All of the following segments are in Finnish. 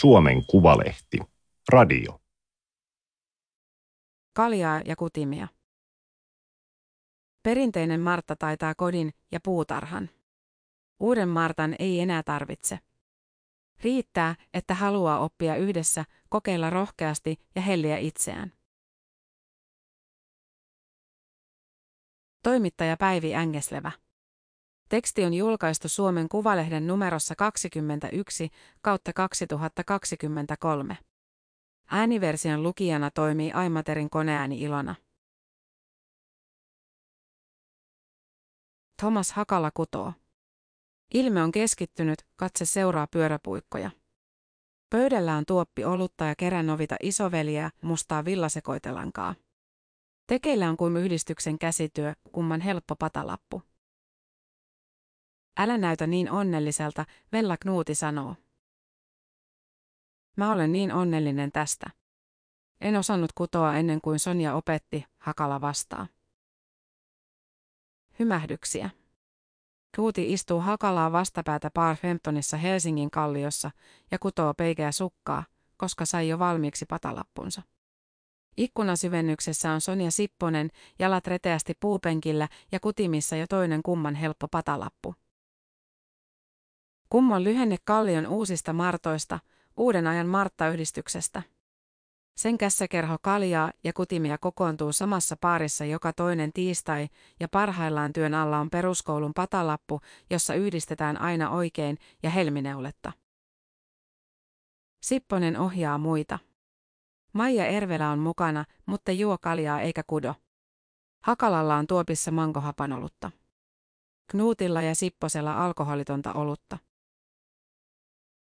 Suomen Kuvalehti. Radio. Kaljaa ja kutimia. Perinteinen Martta taitaa kodin ja puutarhan. Uuden Martan ei enää tarvitse. Riittää, että haluaa oppia yhdessä, kokeilla rohkeasti ja helliä itseään. Toimittaja Päivi Ängeslevä. Teksti on julkaistu Suomen Kuvalehden numerossa 21 kautta 2023. Ääniversion lukijana toimii Aimaterin koneääni Ilona. Thomas Hakala kutoo. Ilme on keskittynyt, katse seuraa pyöräpuikkoja. Pöydällä on tuoppi olutta ja keränovita isoveliä, mustaa villasekoitelankaa. Tekeillä on kuin yhdistyksen käsityö, kumman helppo patalappu. Älä näytä niin onnelliselta, Vella Knuuti sanoo. Mä olen niin onnellinen tästä. En osannut kutoa ennen kuin Sonja opetti, Hakala vastaa. Hymähdyksiä. Knuuti istuu Hakalaa vastapäätä Parfemptonissa Helsingin kalliossa ja kutoo peikeä sukkaa, koska sai jo valmiiksi patalappunsa. Ikkunasyvennyksessä on Sonja Sipponen, jalat reteästi puupenkillä ja kutimissa jo toinen kumman helppo patalappu. Kummon lyhenne Kallion uusista martoista, uuden ajan Martta-yhdistyksestä. Sen kässäkerho kaljaa ja kutimia kokoontuu samassa paarissa joka toinen tiistai ja parhaillaan työn alla on peruskoulun patalappu, jossa yhdistetään aina oikein ja helmineuletta. Sipponen ohjaa muita. Maija Ervelä on mukana, mutta juo kaljaa eikä kudo. Hakalalla on tuopissa mankohapanolutta. Knuutilla ja Sipposella alkoholitonta olutta.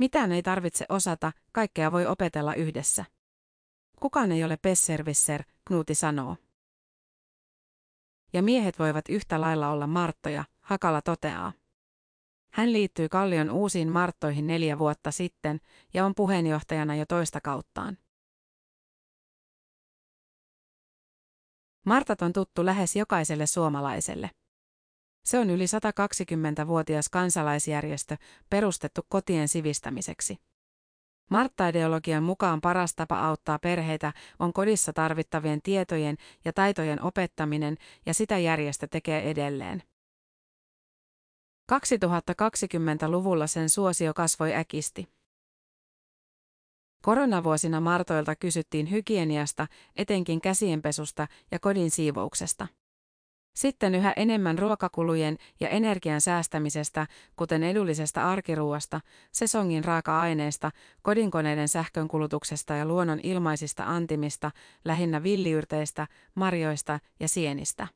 Mitään ei tarvitse osata, kaikkea voi opetella yhdessä. Kukaan ei ole pesservisser, Knuuti sanoo. Ja miehet voivat yhtä lailla olla Marttoja, Hakala toteaa. Hän liittyy Kallion uusiin Marttoihin neljä vuotta sitten ja on puheenjohtajana jo toista kauttaan. Martat on tuttu lähes jokaiselle suomalaiselle. Se on yli 120-vuotias kansalaisjärjestö, perustettu kotien sivistämiseksi. Martta-ideologian mukaan paras tapa auttaa perheitä on kodissa tarvittavien tietojen ja taitojen opettaminen, ja sitä järjestö tekee edelleen. 2020-luvulla sen suosio kasvoi äkisti. Koronavuosina Martoilta kysyttiin hygieniasta, etenkin käsienpesusta ja kodin siivouksesta. Sitten yhä enemmän ruokakulujen ja energian säästämisestä, kuten edullisesta arkiruuasta, sesongin raaka-aineista, kodinkoneiden sähkönkulutuksesta ja luonnon ilmaisista antimista, lähinnä villiyrteistä, marjoista ja sienistä.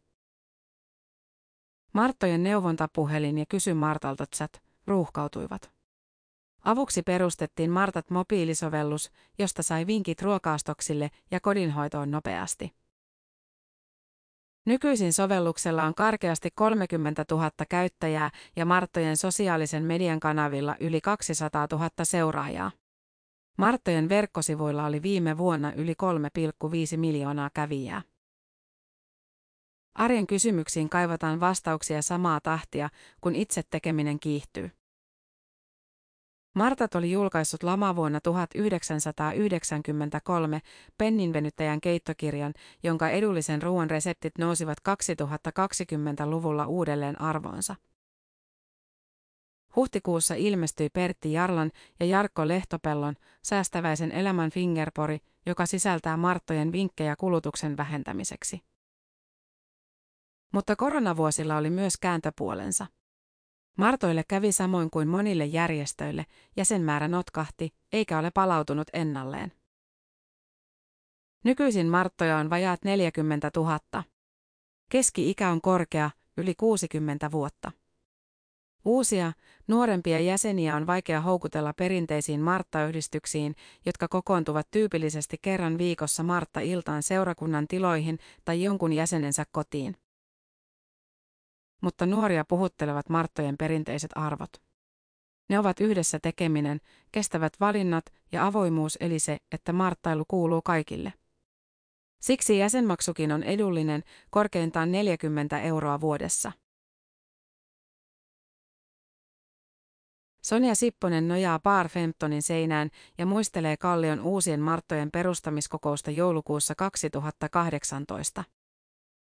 Marttojen neuvontapuhelin ja kysy Martalta chat ruuhkautuivat. Avuksi perustettiin Martat mobiilisovellus, josta sai vinkit ruokaastoksille ja kodinhoitoon nopeasti. Nykyisin sovelluksella on karkeasti 30 000 käyttäjää ja Marttojen sosiaalisen median kanavilla yli 200 000 seuraajaa. Marttojen verkkosivuilla oli viime vuonna yli 3,5 miljoonaa kävijää. Arjen kysymyksiin kaivataan vastauksia samaa tahtia, kun itse tekeminen kiihtyy. Martat oli julkaissut lamavuonna 1993 penninvenyttäjän keittokirjan, jonka edullisen ruoan reseptit nousivat 2020-luvulla uudelleen arvoonsa. Huhtikuussa ilmestyi Pertti Jarlan ja Jarkko Lehtopellon säästäväisen elämän fingerpori, joka sisältää Marttojen vinkkejä kulutuksen vähentämiseksi. Mutta koronavuosilla oli myös kääntöpuolensa. Martoille kävi samoin kuin monille järjestöille, jäsenmäärä notkahti, eikä ole palautunut ennalleen. Nykyisin Marttoja on vajaat 40 000. Keski-ikä on korkea, yli 60 vuotta. Uusia, nuorempia jäseniä on vaikea houkutella perinteisiin Martta-yhdistyksiin, jotka kokoontuvat tyypillisesti kerran viikossa Martta-iltaan seurakunnan tiloihin tai jonkun jäsenensä kotiin mutta nuoria puhuttelevat Marttojen perinteiset arvot. Ne ovat yhdessä tekeminen, kestävät valinnat ja avoimuus eli se, että marttailu kuuluu kaikille. Siksi jäsenmaksukin on edullinen, korkeintaan 40 euroa vuodessa. Sonja Sipponen nojaa Bar Femptonin seinään ja muistelee Kallion uusien Marttojen perustamiskokousta joulukuussa 2018.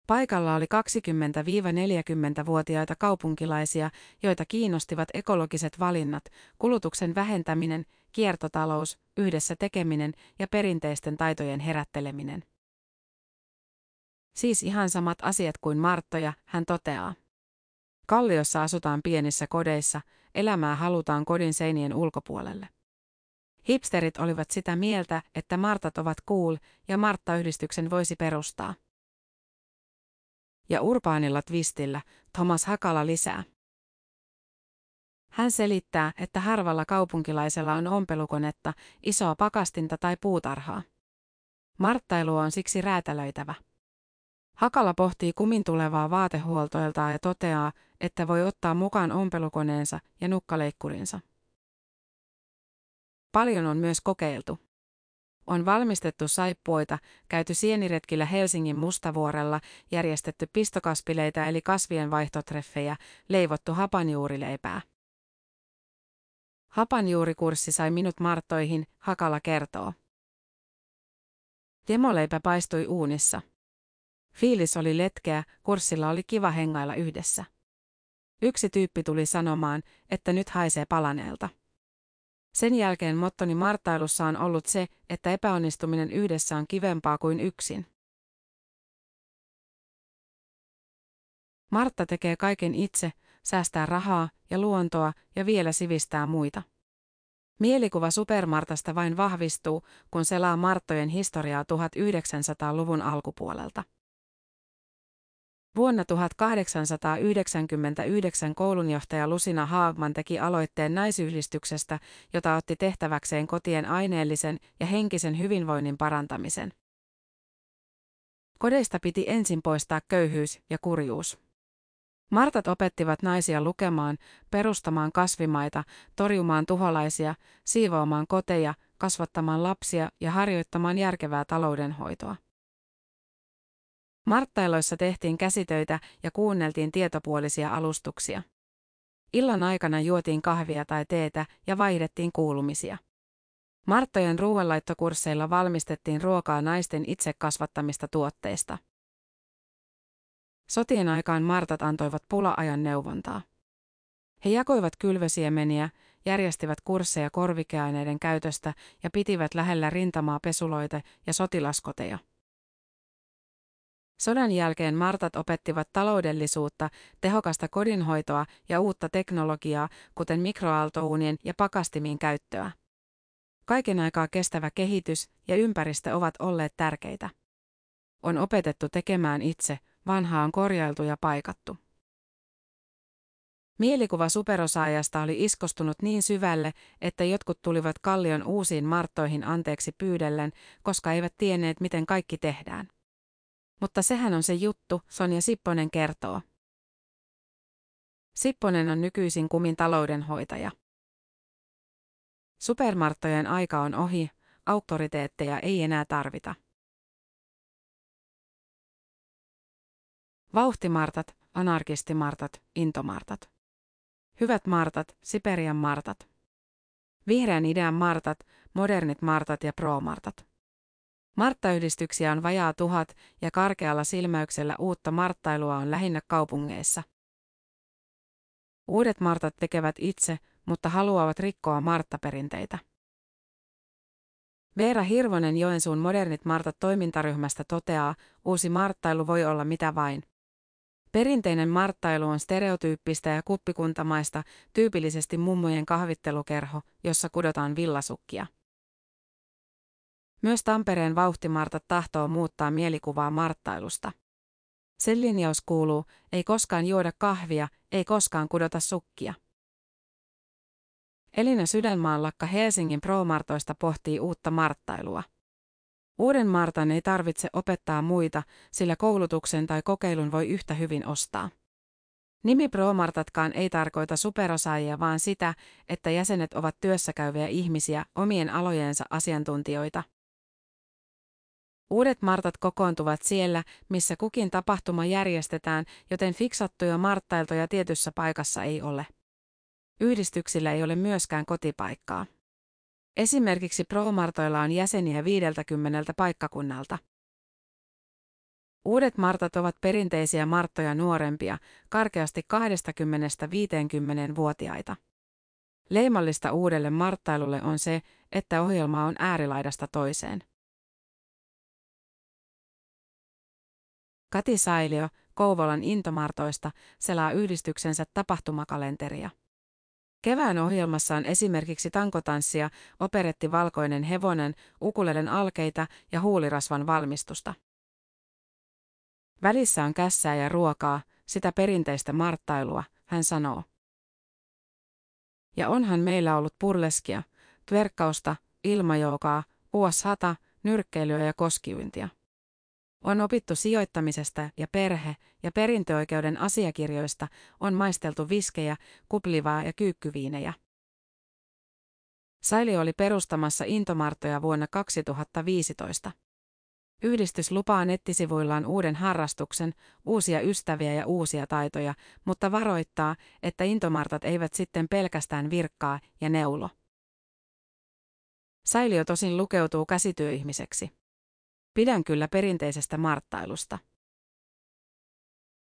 Paikalla oli 20-40-vuotiaita kaupunkilaisia, joita kiinnostivat ekologiset valinnat, kulutuksen vähentäminen, kiertotalous, yhdessä tekeminen ja perinteisten taitojen herätteleminen. Siis ihan samat asiat kuin Marttoja, hän toteaa. Kalliossa asutaan pienissä kodeissa, elämää halutaan kodin seinien ulkopuolelle. Hipsterit olivat sitä mieltä, että Martat ovat cool ja Martta-yhdistyksen voisi perustaa. Ja urbaanilla twistillä Thomas Hakala lisää. Hän selittää, että harvalla kaupunkilaisella on ompelukonetta, isoa pakastinta tai puutarhaa. Marttailu on siksi räätälöitävä. Hakala pohtii kumin tulevaa vaatehuoltoilta ja toteaa, että voi ottaa mukaan ompelukoneensa ja nukkaleikkurinsa. Paljon on myös kokeiltu. On valmistettu saippuoita, käyty sieniretkillä Helsingin Mustavuorella, järjestetty pistokaspileita eli kasvien vaihtotreffejä, leivottu hapanjuurileipää. Hapanjuurikurssi sai minut Marttoihin, Hakala kertoo. Demoleipä paistui uunissa. Fiilis oli letkeä, kurssilla oli kiva hengailla yhdessä. Yksi tyyppi tuli sanomaan, että nyt haisee palaneelta. Sen jälkeen mottoni marttailussa on ollut se, että epäonnistuminen yhdessä on kivempaa kuin yksin. Martta tekee kaiken itse, säästää rahaa ja luontoa ja vielä sivistää muita. Mielikuva Supermartasta vain vahvistuu, kun selaa Marttojen historiaa 1900-luvun alkupuolelta. Vuonna 1899 koulunjohtaja Lusina Haagman teki aloitteen naisyhdistyksestä, jota otti tehtäväkseen kotien aineellisen ja henkisen hyvinvoinnin parantamisen. Kodeista piti ensin poistaa köyhyys ja kurjuus. Martat opettivat naisia lukemaan, perustamaan kasvimaita, torjumaan tuholaisia, siivoamaan koteja, kasvattamaan lapsia ja harjoittamaan järkevää taloudenhoitoa. Marttailoissa tehtiin käsitöitä ja kuunneltiin tietopuolisia alustuksia. Illan aikana juotiin kahvia tai teetä ja vaihdettiin kuulumisia. Marttojen ruoanlaittokursseilla valmistettiin ruokaa naisten itse kasvattamista tuotteista. Sotien aikaan Martat antoivat pula-ajan neuvontaa. He jakoivat kylvösiemeniä, järjestivät kursseja korvikeaineiden käytöstä ja pitivät lähellä rintamaa pesuloita ja sotilaskoteja. Sodan jälkeen Martat opettivat taloudellisuutta, tehokasta kodinhoitoa ja uutta teknologiaa, kuten mikroaaltouunien ja pakastimien käyttöä. Kaiken aikaa kestävä kehitys ja ympäristö ovat olleet tärkeitä. On opetettu tekemään itse, vanhaa on korjailtu ja paikattu. Mielikuva superosaajasta oli iskostunut niin syvälle, että jotkut tulivat kallion uusiin marttoihin anteeksi pyydellen, koska eivät tienneet, miten kaikki tehdään. Mutta sehän on se juttu, Sonja Sipponen kertoo. Sipponen on nykyisin kumin taloudenhoitaja. Supermarttojen aika on ohi, auktoriteetteja ei enää tarvita. Vauhtimartat, anarkistimartat, intomartat. Hyvät martat, Siperian martat. Vihreän idean martat, modernit martat ja pro-martat. Marttayhdistyksiä on vajaa tuhat ja karkealla silmäyksellä uutta marttailua on lähinnä kaupungeissa. Uudet martat tekevät itse, mutta haluavat rikkoa marttaperinteitä. Veera Hirvonen Joensuun modernit martat toimintaryhmästä toteaa, uusi marttailu voi olla mitä vain. Perinteinen marttailu on stereotyyppistä ja kuppikuntamaista, tyypillisesti mummojen kahvittelukerho, jossa kudotaan villasukkia. Myös Tampereen vauhtimarta tahtoo muuttaa mielikuvaa marttailusta. Sen linjaus kuuluu, ei koskaan juoda kahvia, ei koskaan kudota sukkia. Elina Sydänmaanlakka Helsingin Pro-martoista pohtii uutta marttailua. Uuden Martan ei tarvitse opettaa muita, sillä koulutuksen tai kokeilun voi yhtä hyvin ostaa. Nimi Pro-martatkaan ei tarkoita superosaajia, vaan sitä, että jäsenet ovat työssäkäyviä ihmisiä, omien alojensa asiantuntijoita. Uudet martat kokoontuvat siellä, missä kukin tapahtuma järjestetään, joten fiksattuja marttailtoja tietyssä paikassa ei ole. Yhdistyksillä ei ole myöskään kotipaikkaa. Esimerkiksi Pro-martoilla on jäseniä 50 paikkakunnalta. Uudet martat ovat perinteisiä marttoja nuorempia, karkeasti 20-50-vuotiaita. Leimallista uudelle marttailulle on se, että ohjelma on äärilaidasta toiseen. Kati Sailio, Kouvolan Intomartoista, selaa yhdistyksensä tapahtumakalenteria. Kevään ohjelmassa on esimerkiksi tankotanssia, operetti Valkoinen hevonen, ukulelen alkeita ja huulirasvan valmistusta. Välissä on kässää ja ruokaa, sitä perinteistä marttailua, hän sanoo. Ja onhan meillä ollut purleskia, tverkkausta, ilmajoukaa, uoshata, nyrkkeilyä ja koskiuintia. On opittu sijoittamisesta ja perhe- ja perintöoikeuden asiakirjoista, on maisteltu viskejä, kuplivaa ja kyykkyviinejä. Saili oli perustamassa Intomartoja vuonna 2015. Yhdistys lupaa nettisivuillaan uuden harrastuksen, uusia ystäviä ja uusia taitoja, mutta varoittaa, että intomartat eivät sitten pelkästään virkkaa ja neulo. Sailio tosin lukeutuu käsityöihmiseksi. Pidän kyllä perinteisestä marttailusta.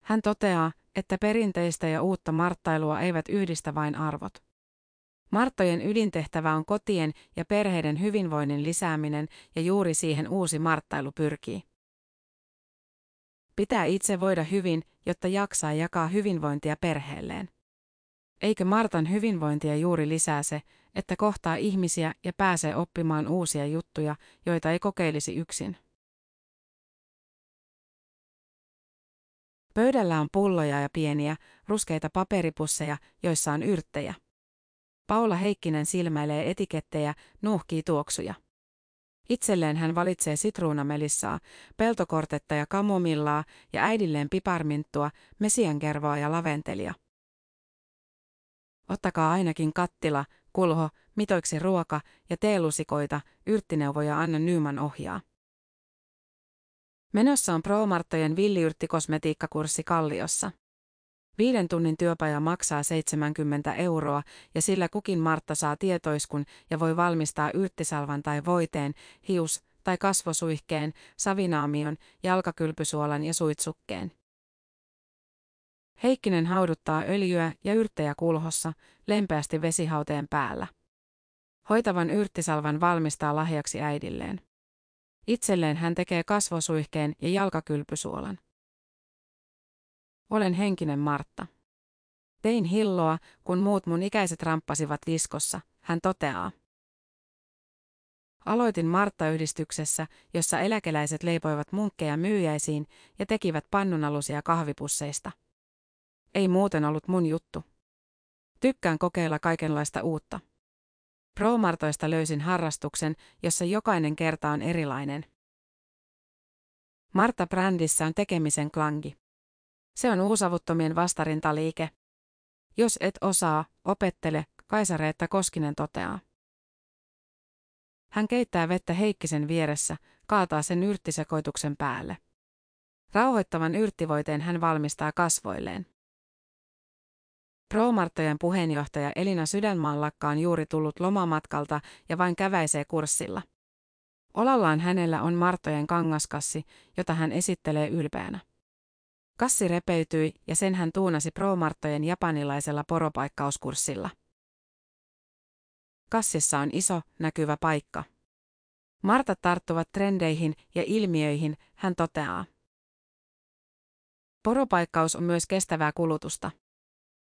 Hän toteaa, että perinteistä ja uutta marttailua eivät yhdistä vain arvot. Marttojen ydintehtävä on kotien ja perheiden hyvinvoinnin lisääminen ja juuri siihen uusi marttailu pyrkii. Pitää itse voida hyvin, jotta jaksaa jakaa hyvinvointia perheelleen. Eikö Martan hyvinvointia juuri lisää se, että kohtaa ihmisiä ja pääsee oppimaan uusia juttuja, joita ei kokeilisi yksin? Pöydällä on pulloja ja pieniä, ruskeita paperipusseja, joissa on yrttejä. Paula Heikkinen silmäilee etikettejä, nuuhkii tuoksuja. Itselleen hän valitsee sitruunamelissaa, peltokortetta ja kamomillaa ja äidilleen piparminttua, mesiankervoa ja laventelia. Ottakaa ainakin kattila, kulho, mitoiksi ruoka ja teelusikoita, yrttineuvoja Anna Nyman ohjaa. Menossa on Pro-Marttojen villiyrttikosmetiikkakurssi Kalliossa. Viiden tunnin työpaja maksaa 70 euroa ja sillä kukin Martta saa tietoiskun ja voi valmistaa yrttisalvan tai voiteen, hius- tai kasvosuihkeen, savinaamion, jalkakylpysuolan ja suitsukkeen. Heikkinen hauduttaa öljyä ja yrttejä kulhossa, lempeästi vesihauteen päällä. Hoitavan yrttisalvan valmistaa lahjaksi äidilleen. Itselleen hän tekee kasvosuihkeen ja jalkakylpysuolan. Olen henkinen Martta. Tein hilloa, kun muut mun ikäiset ramppasivat diskossa, hän toteaa. Aloitin Martta-yhdistyksessä, jossa eläkeläiset leipoivat munkkeja myyjäisiin ja tekivät pannunalusia kahvipusseista. Ei muuten ollut mun juttu. Tykkään kokeilla kaikenlaista uutta. Pro-Martoista löysin harrastuksen, jossa jokainen kerta on erilainen. Marta-brändissä on tekemisen klangi. Se on uusavuttomien vastarintaliike. Jos et osaa, opettele, Kaisareetta Koskinen toteaa. Hän keittää vettä Heikkisen vieressä, kaataa sen yrttisekoituksen päälle. Rauhoittavan yrttivoiteen hän valmistaa kasvoilleen. Pro-Marttojen puheenjohtaja Elina Sydänmaanlakka on juuri tullut lomamatkalta ja vain käväisee kurssilla. Olallaan hänellä on Marttojen kangaskassi, jota hän esittelee ylpeänä. Kassi repeytyi ja sen hän tuunasi Pro-Marttojen japanilaisella poropaikkauskurssilla. Kassissa on iso, näkyvä paikka. Martat tarttuvat trendeihin ja ilmiöihin, hän toteaa. Poropaikkaus on myös kestävää kulutusta.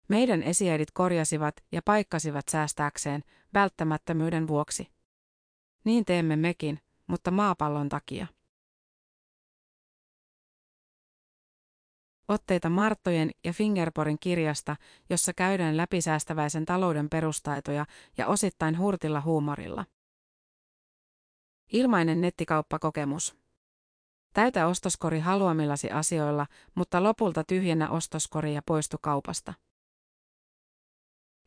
Meidän esiäidit korjasivat ja paikkasivat säästääkseen välttämättömyyden vuoksi. Niin teemme mekin, mutta maapallon takia. Otteita Marttojen ja Fingerporin kirjasta, jossa käydään läpi säästäväisen talouden perustaitoja ja osittain hurtilla huumorilla. Ilmainen nettikauppakokemus. Täytä ostoskori haluamillasi asioilla, mutta lopulta tyhjennä ostoskori ja poistu kaupasta.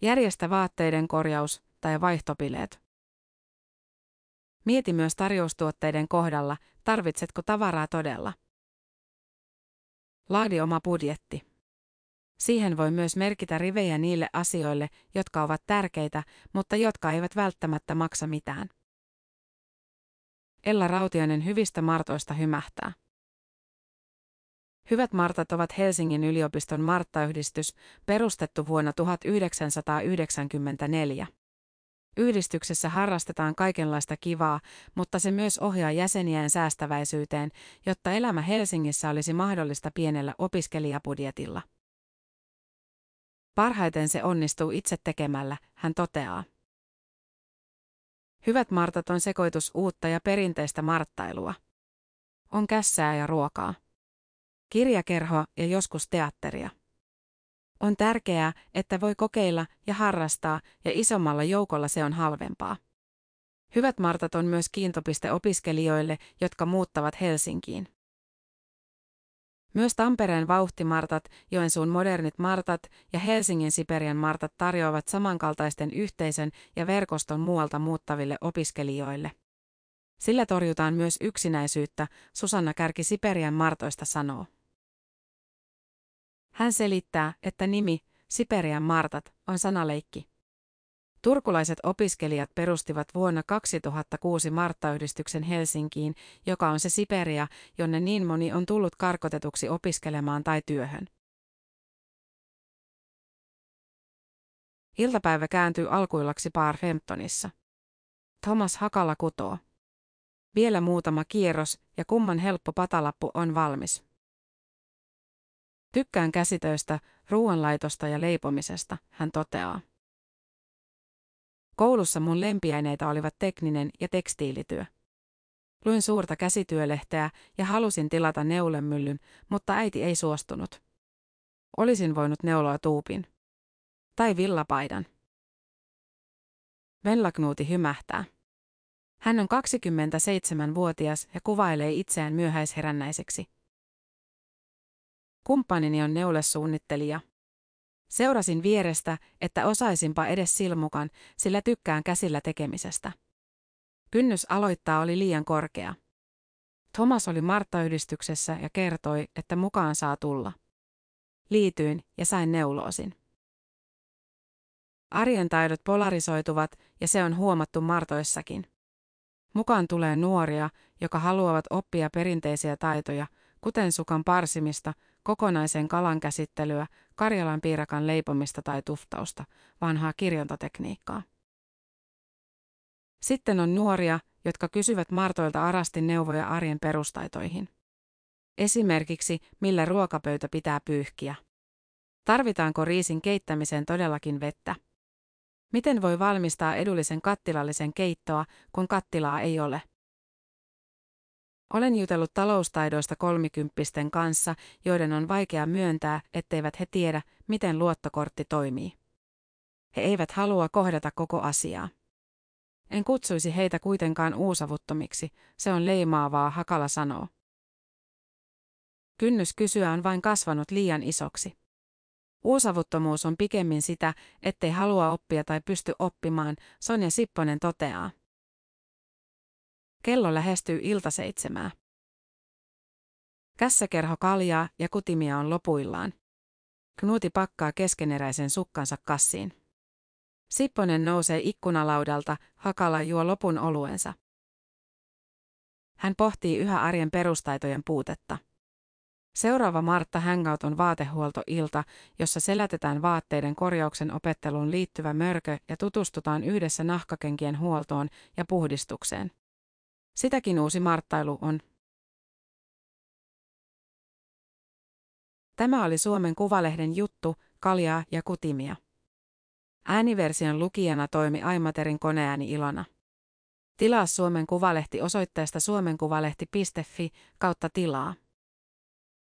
Järjestä vaatteiden korjaus tai vaihtopileet. Mieti myös tarjoustuotteiden kohdalla, tarvitsetko tavaraa todella. Laadi oma budjetti. Siihen voi myös merkitä rivejä niille asioille, jotka ovat tärkeitä, mutta jotka eivät välttämättä maksa mitään. Ella Rautiainen hyvistä martoista hymähtää. Hyvät Martat ovat Helsingin yliopiston Martta-yhdistys, perustettu vuonna 1994. Yhdistyksessä harrastetaan kaikenlaista kivaa, mutta se myös ohjaa jäseniään säästäväisyyteen, jotta elämä Helsingissä olisi mahdollista pienellä opiskelijapudjetilla. Parhaiten se onnistuu itse tekemällä, hän toteaa. Hyvät martat on sekoitus uutta ja perinteistä marttailua. On kässää ja ruokaa. Kirjakerhoa ja joskus teatteria. On tärkeää, että voi kokeilla ja harrastaa, ja isommalla joukolla se on halvempaa. Hyvät martat on myös kiintopiste opiskelijoille, jotka muuttavat Helsinkiin. Myös Tampereen vauhtimartat, Joensuun modernit martat ja Helsingin Siperian martat tarjoavat samankaltaisten yhteisön ja verkoston muualta muuttaville opiskelijoille. Sillä torjutaan myös yksinäisyyttä, Susanna Kärki Siperian martoista sanoo. Hän selittää, että nimi, Siperian Martat, on sanaleikki. Turkulaiset opiskelijat perustivat vuonna 2006 Martta-yhdistyksen Helsinkiin, joka on se Siperia, jonne niin moni on tullut karkotetuksi opiskelemaan tai työhön. Iltapäivä kääntyy alkuillaksi Femptonissa. Thomas Hakala kutoo. Vielä muutama kierros ja kumman helppo patalappu on valmis. Tykkään käsitöistä, ruoanlaitosta ja leipomisesta, hän toteaa. Koulussa mun lempiaineita olivat tekninen ja tekstiilityö. Luin suurta käsityölehteä ja halusin tilata neulemyllyn, mutta äiti ei suostunut. Olisin voinut neuloa tuupin. Tai villapaidan. Vellaknuuti hymähtää. Hän on 27-vuotias ja kuvailee itseään myöhäisherännäiseksi. Kumppanini on neulesuunnittelija. Seurasin vierestä, että osaisinpa edes silmukan, sillä tykkään käsillä tekemisestä. Kynnys aloittaa oli liian korkea. Thomas oli Martta-yhdistyksessä ja kertoi, että mukaan saa tulla. Liityin ja sain neuloosin. Arjen taidot polarisoituvat ja se on huomattu Martoissakin. Mukaan tulee nuoria, jotka haluavat oppia perinteisiä taitoja, kuten sukan parsimista, kokonaisen kalan käsittelyä, Karjalan piirakan leipomista tai tuftausta, vanhaa kirjontatekniikkaa. Sitten on nuoria, jotka kysyvät Martoilta arastin neuvoja arjen perustaitoihin. Esimerkiksi, millä ruokapöytä pitää pyyhkiä. Tarvitaanko riisin keittämiseen todellakin vettä? Miten voi valmistaa edullisen kattilallisen keittoa, kun kattilaa ei ole? Olen jutellut taloustaidoista kolmikymppisten kanssa, joiden on vaikea myöntää, etteivät he tiedä, miten luottokortti toimii. He eivät halua kohdata koko asiaa. En kutsuisi heitä kuitenkaan uusavuttomiksi, se on leimaavaa, Hakala sanoo. Kynnys kysyä on vain kasvanut liian isoksi. Uusavuttomuus on pikemmin sitä, ettei halua oppia tai pysty oppimaan, Sonja Sipponen toteaa. Kello lähestyy iltaseitsemää. Kässäkerho kaljaa ja kutimia on lopuillaan. Knuti pakkaa keskeneräisen sukkansa kassiin. Sipponen nousee ikkunalaudalta, Hakala juo lopun oluensa. Hän pohtii yhä arjen perustaitojen puutetta. Seuraava Martta Hangout on vaatehuoltoilta, jossa selätetään vaatteiden korjauksen opetteluun liittyvä mörkö ja tutustutaan yhdessä nahkakenkien huoltoon ja puhdistukseen. Sitäkin uusi marttailu on. Tämä oli Suomen Kuvalehden juttu, kaljaa ja kutimia. Ääniversion lukijana toimi Aimaterin koneääni Ilona. Tilaa Suomen Kuvalehti osoitteesta suomenkuvalehti.fi kautta tilaa.